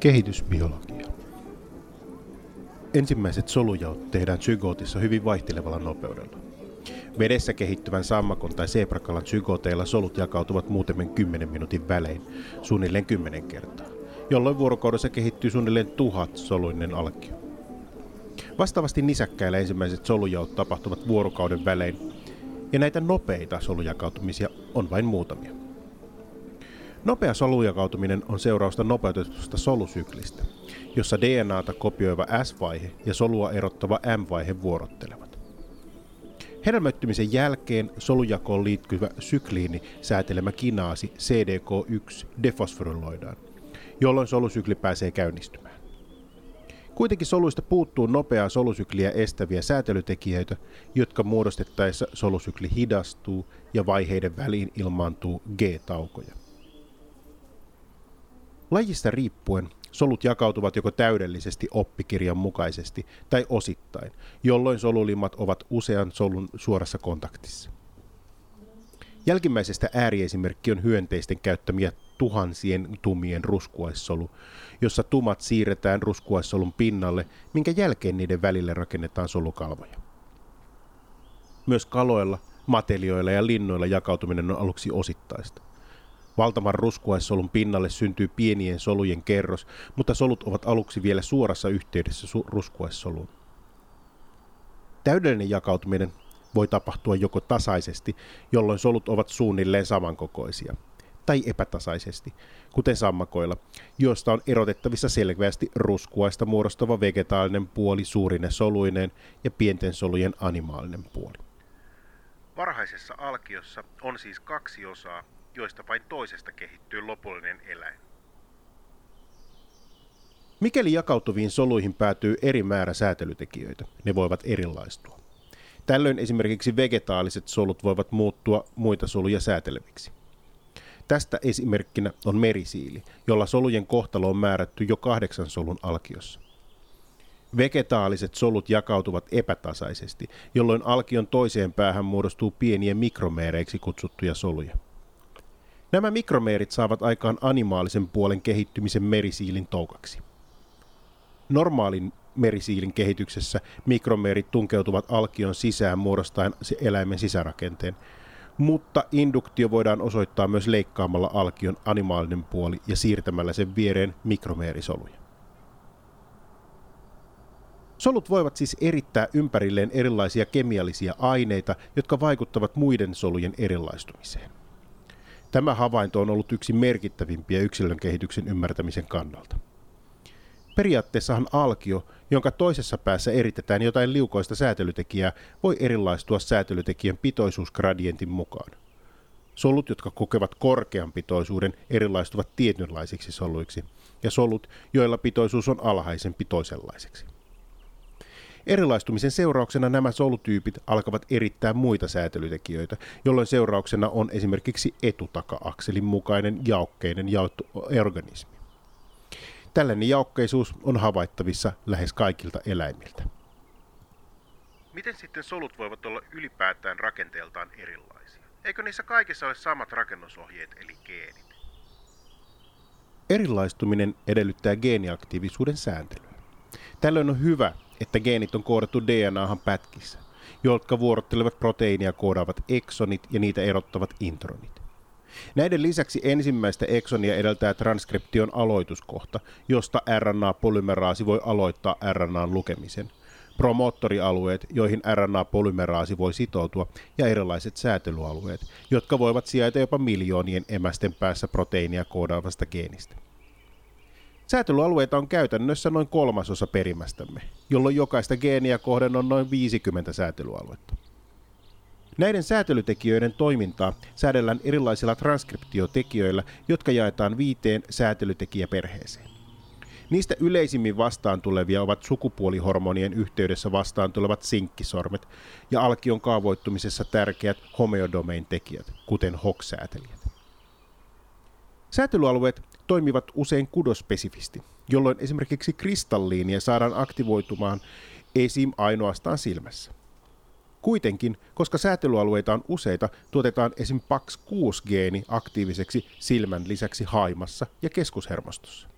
Kehitysbiologia. Ensimmäiset solujaot tehdään zygootissa hyvin vaihtelevalla nopeudella. Vedessä kehittyvän sammakon tai seeprakalan zygoteilla solut jakautuvat muutamen 10 minuutin välein, suunnilleen 10 kertaa, jolloin vuorokaudessa kehittyy suunnilleen tuhat soluinen alkio. Vastaavasti nisäkkäillä ensimmäiset solujaot tapahtuvat vuorokauden välein, ja näitä nopeita solujakautumisia on vain muutamia. Nopea solujakautuminen on seurausta nopeutetusta solusyklistä, jossa DNAta kopioiva S-vaihe ja solua erottava M-vaihe vuorottelevat. Hedelmöittymisen jälkeen solujakoon liittyvä sykliini säätelemä kinaasi CDK1 defosforyloidaan, jolloin solusykli pääsee käynnistymään. Kuitenkin soluista puuttuu nopeaa solusykliä estäviä säätelytekijöitä, jotka muodostettaessa solusykli hidastuu ja vaiheiden väliin ilmaantuu G-taukoja. Lajista riippuen solut jakautuvat joko täydellisesti oppikirjan mukaisesti tai osittain, jolloin solulimat ovat usean solun suorassa kontaktissa. Jälkimmäisestä ääriesimerkki on hyönteisten käyttämiä tuhansien tumien ruskuaissolu, jossa tumat siirretään ruskuaissolun pinnalle, minkä jälkeen niiden välille rakennetaan solukalvoja. Myös kaloilla, matelioilla ja linnoilla jakautuminen on aluksi osittaista. Valtavan ruskuaissolun pinnalle syntyy pienien solujen kerros, mutta solut ovat aluksi vielä suorassa yhteydessä su- ruskuaissoluun. Täydellinen jakautuminen voi tapahtua joko tasaisesti, jolloin solut ovat suunnilleen samankokoisia, tai epätasaisesti, kuten sammakoilla, joista on erotettavissa selkeästi ruskuaista muodostava vegetaalinen puoli suurine soluineen ja pienten solujen animaalinen puoli. Varhaisessa alkiossa on siis kaksi osaa, joista vain toisesta kehittyy lopullinen eläin. Mikäli jakautuviin soluihin päätyy eri määrä säätelytekijöitä, ne voivat erilaistua. Tällöin esimerkiksi vegetaaliset solut voivat muuttua muita soluja sääteleviksi. Tästä esimerkkinä on merisiili, jolla solujen kohtalo on määrätty jo kahdeksan solun alkiossa. Vegetaaliset solut jakautuvat epätasaisesti, jolloin alkion toiseen päähän muodostuu pieniä mikromeereiksi kutsuttuja soluja. Nämä mikromeerit saavat aikaan animaalisen puolen kehittymisen merisiilin toukaksi. Normaalin merisiilin kehityksessä mikromeerit tunkeutuvat alkion sisään muodostaen eläimen sisärakenteen, mutta induktio voidaan osoittaa myös leikkaamalla alkion animaalinen puoli ja siirtämällä sen viereen mikromeerisoluja. Solut voivat siis erittää ympärilleen erilaisia kemiallisia aineita, jotka vaikuttavat muiden solujen erilaistumiseen. Tämä havainto on ollut yksi merkittävimpiä yksilön kehityksen ymmärtämisen kannalta. Periaatteessahan alkio, jonka toisessa päässä eritetään jotain liukoista säätelytekijää, voi erilaistua säätelytekijän pitoisuusgradientin mukaan. Solut, jotka kokevat korkean pitoisuuden, erilaistuvat tietynlaisiksi soluiksi, ja solut, joilla pitoisuus on alhaisempi toisenlaiseksi. Erilaistumisen seurauksena nämä solutyypit alkavat erittää muita säätelytekijöitä, jolloin seurauksena on esimerkiksi etutaka-akselin mukainen jaokkeinen jaottu organismi. Tällainen jaokkeisuus on havaittavissa lähes kaikilta eläimiltä. Miten sitten solut voivat olla ylipäätään rakenteeltaan erilaisia? Eikö niissä kaikissa ole samat rakennusohjeet eli geenit? Erilaistuminen edellyttää geeniaktiivisuuden sääntelyä. Tällöin on hyvä, että geenit on koodattu DNAhan pätkissä, jotka vuorottelevat proteiinia koodaavat eksonit ja niitä erottavat intronit. Näiden lisäksi ensimmäistä eksonia edeltää transkription aloituskohta, josta RNA-polymeraasi voi aloittaa RNAn lukemisen, promoottorialueet, joihin RNA-polymeraasi voi sitoutua, ja erilaiset säätelyalueet, jotka voivat sijaita jopa miljoonien emästen päässä proteiinia koodaavasta geenistä. Säätelyalueita on käytännössä noin kolmasosa perimästämme, jolloin jokaista geeniä kohden on noin 50 säätelyaluetta. Näiden säätelytekijöiden toimintaa säädellään erilaisilla transkriptiotekijöillä, jotka jaetaan viiteen säätelytekijäperheeseen. Niistä yleisimmin vastaan tulevia ovat sukupuolihormonien yhteydessä vastaan tulevat sinkkisormet ja alkion kaavoittumisessa tärkeät homeodomain-tekijät, kuten HOX-säätelijät. Säätelyalueet toimivat usein kudospesifisti, jolloin esimerkiksi kristalliinia saadaan aktivoitumaan esim. ainoastaan silmässä. Kuitenkin, koska säätelyalueita on useita, tuotetaan esim. PAX6-geeni aktiiviseksi silmän lisäksi haimassa ja keskushermostossa.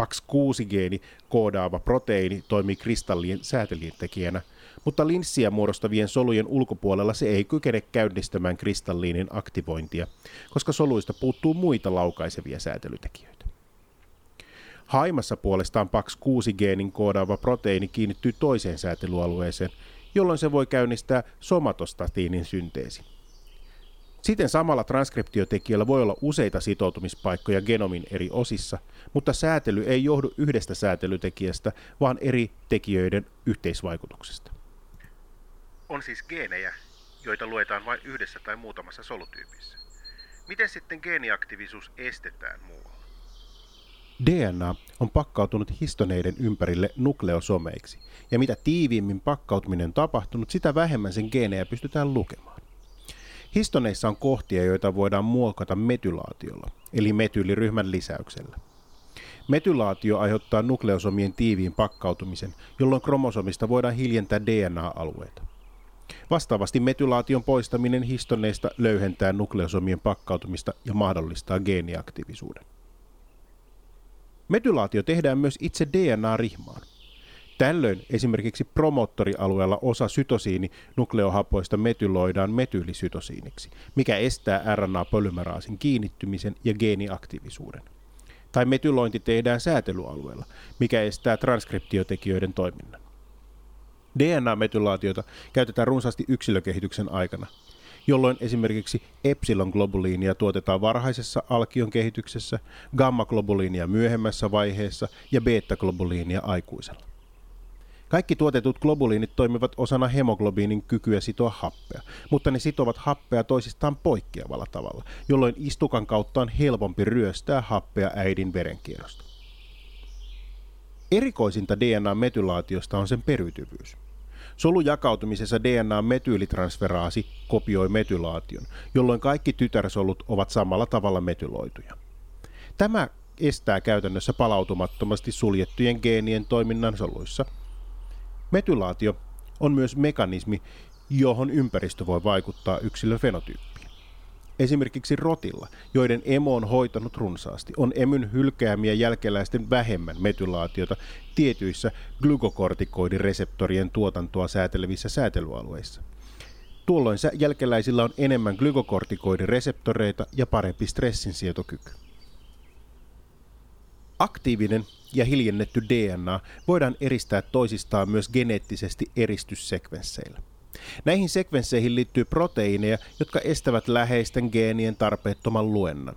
PAX6-geeni koodaava proteiini toimii kristallien säätelijätekijänä, mutta linssiä muodostavien solujen ulkopuolella se ei kykene käynnistämään kristalliinin aktivointia, koska soluista puuttuu muita laukaisevia säätelytekijöitä. Haimassa puolestaan PAX6-geenin koodaava proteiini kiinnittyy toiseen säätelyalueeseen, jolloin se voi käynnistää somatostatiinin synteesin. Siten samalla transkriptiotekijällä voi olla useita sitoutumispaikkoja genomin eri osissa, mutta säätely ei johdu yhdestä säätelytekijästä, vaan eri tekijöiden yhteisvaikutuksesta. On siis geenejä, joita luetaan vain yhdessä tai muutamassa solutyypissä. Miten sitten geeniaktiivisuus estetään muualla? DNA on pakkautunut histoneiden ympärille nukleosomeiksi, ja mitä tiiviimmin pakkautuminen on tapahtunut, sitä vähemmän sen geenejä pystytään lukemaan. Histoneissa on kohtia, joita voidaan muokata metylaatiolla, eli metyyliryhmän lisäyksellä. Metylaatio aiheuttaa nukleosomien tiiviin pakkautumisen, jolloin kromosomista voidaan hiljentää DNA-alueita. Vastaavasti metylaation poistaminen histoneista löyhentää nukleosomien pakkautumista ja mahdollistaa geeniaktiivisuuden. Metylaatio tehdään myös itse DNA-rihmaan. Tällöin esimerkiksi promottorialueella osa sytosiini-nukleohapoista metyloidaan metyylisytosiiniksi, mikä estää RNA-polymeraasin kiinnittymisen ja geeniaktiivisuuden. Tai metylointi tehdään säätelyalueella, mikä estää transkriptiotekijöiden toiminnan. DNA-metylaatiota käytetään runsaasti yksilökehityksen aikana, jolloin esimerkiksi epsilon-globuliinia tuotetaan varhaisessa alkion kehityksessä, gamma-globuliinia myöhemmässä vaiheessa ja beta-globuliinia aikuisella. Kaikki tuotetut globuliinit toimivat osana hemoglobiinin kykyä sitoa happea, mutta ne sitovat happea toisistaan poikkeavalla tavalla, jolloin istukan kautta on helpompi ryöstää happea äidin verenkierrosta. Erikoisinta DNA-metylaatiosta on sen periytyvyys. Solujakautumisessa DNA-metyylitransferaasi kopioi metylaation, jolloin kaikki tytärsolut ovat samalla tavalla metyloituja. Tämä estää käytännössä palautumattomasti suljettujen geenien toiminnan soluissa. Metylaatio on myös mekanismi, johon ympäristö voi vaikuttaa yksilön fenotyyppiin. Esimerkiksi rotilla, joiden emo on hoitanut runsaasti, on emyn hylkäämiä jälkeläisten vähemmän metylaatiota tietyissä glykokortikoidireseptorien tuotantoa säätelevissä säätelyalueissa. Tuolloin jälkeläisillä on enemmän glykokortikoidireseptoreita ja parempi stressinsietokyky. Aktiivinen ja hiljennetty DNA voidaan eristää toisistaan myös geneettisesti eristyssekvensseillä. Näihin sekvensseihin liittyy proteiineja, jotka estävät läheisten geenien tarpeettoman luennan.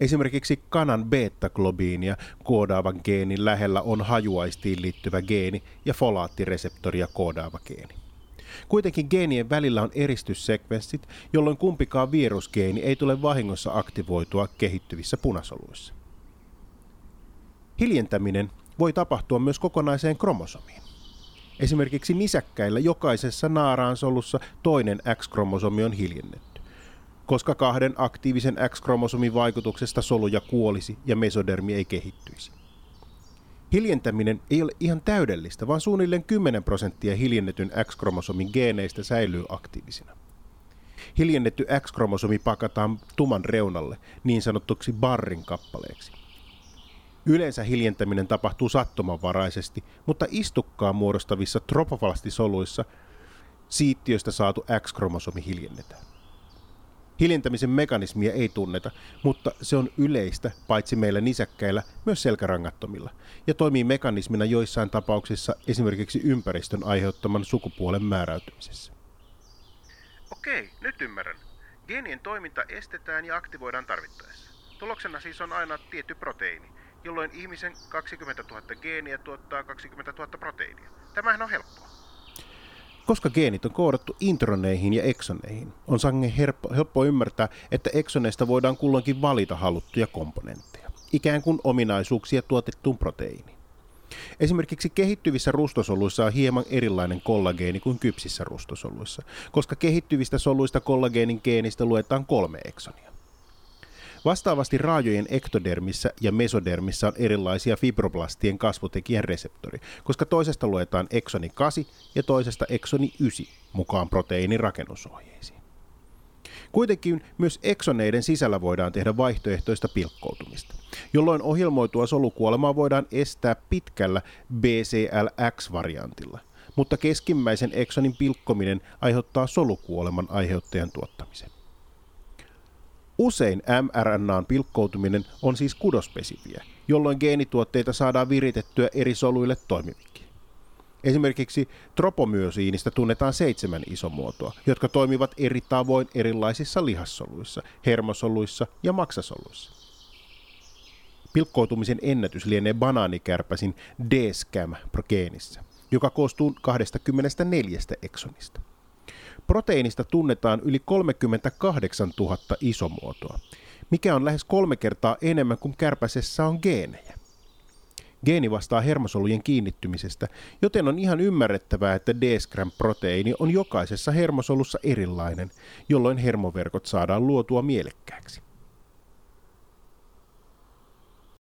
Esimerkiksi kanan beta-globiinia koodaavan geenin lähellä on hajuaistiin liittyvä geeni ja folaattireseptoria koodaava geeni. Kuitenkin geenien välillä on eristyssekvenssit, jolloin kumpikaan virusgeeni ei tule vahingossa aktivoitua kehittyvissä punasoluissa. Hiljentäminen voi tapahtua myös kokonaiseen kromosomiin. Esimerkiksi nisäkkäillä jokaisessa naaraansolussa toinen X-kromosomi on hiljennetty, koska kahden aktiivisen X-kromosomin vaikutuksesta soluja kuolisi ja mesodermi ei kehittyisi. Hiljentäminen ei ole ihan täydellistä, vaan suunnilleen 10 prosenttia hiljennetyn X-kromosomin geeneistä säilyy aktiivisina. Hiljennetty X-kromosomi pakataan tuman reunalle, niin sanottuksi barrin kappaleeksi. Yleensä hiljentäminen tapahtuu sattumanvaraisesti, mutta istukkaan muodostavissa tropoflastisoluissa siittiöstä saatu X-kromosomi hiljennetään. Hiljentämisen mekanismia ei tunneta, mutta se on yleistä paitsi meillä nisäkkäillä myös selkärangattomilla ja toimii mekanismina joissain tapauksissa esimerkiksi ympäristön aiheuttaman sukupuolen määräytymisessä. Okei, nyt ymmärrän. Geenien toiminta estetään ja aktivoidaan tarvittaessa. Tuloksena siis on aina tietty proteiini, jolloin ihmisen 20 000 geeniä tuottaa 20 000 proteiinia. Tämähän on helppoa. Koska geenit on koodattu introneihin ja eksoneihin, on sangen helppo, helppo ymmärtää, että eksoneista voidaan kulloinkin valita haluttuja komponentteja, ikään kuin ominaisuuksia tuotettuun proteiiniin. Esimerkiksi kehittyvissä rustosoluissa on hieman erilainen kollageeni kuin kypsissä rustosoluissa, koska kehittyvistä soluista kollageenin geenistä luetaan kolme eksonia. Vastaavasti raajojen ektodermissä ja mesodermissä on erilaisia fibroblastien kasvutekijän reseptori, koska toisesta luetaan eksoni 8 ja toisesta eksoni 9 mukaan proteiinin rakennusohjeisiin. Kuitenkin myös eksoneiden sisällä voidaan tehdä vaihtoehtoista pilkkoutumista, jolloin ohjelmoitua solukuolemaa voidaan estää pitkällä BCLX-variantilla, mutta keskimmäisen eksonin pilkkominen aiheuttaa solukuoleman aiheuttajan tuottamisen. Usein mRNAn pilkkoutuminen on siis kudospesifiä, jolloin geenituotteita saadaan viritettyä eri soluille toimiviksi. Esimerkiksi tropomyosiinista tunnetaan seitsemän isomuotoa, jotka toimivat eri tavoin erilaisissa lihassoluissa, hermosoluissa ja maksasoluissa. Pilkkoutumisen ennätys lienee banaanikärpäsin DSCAM-geenissä, joka koostuu 24 eksonista. Proteiinista tunnetaan yli 38 000 isomuotoa, mikä on lähes kolme kertaa enemmän kuin kärpäsessä on geenejä. Geeni vastaa hermosolujen kiinnittymisestä, joten on ihan ymmärrettävää, että D-skram-proteiini on jokaisessa hermosolussa erilainen, jolloin hermoverkot saadaan luotua mielekkääksi.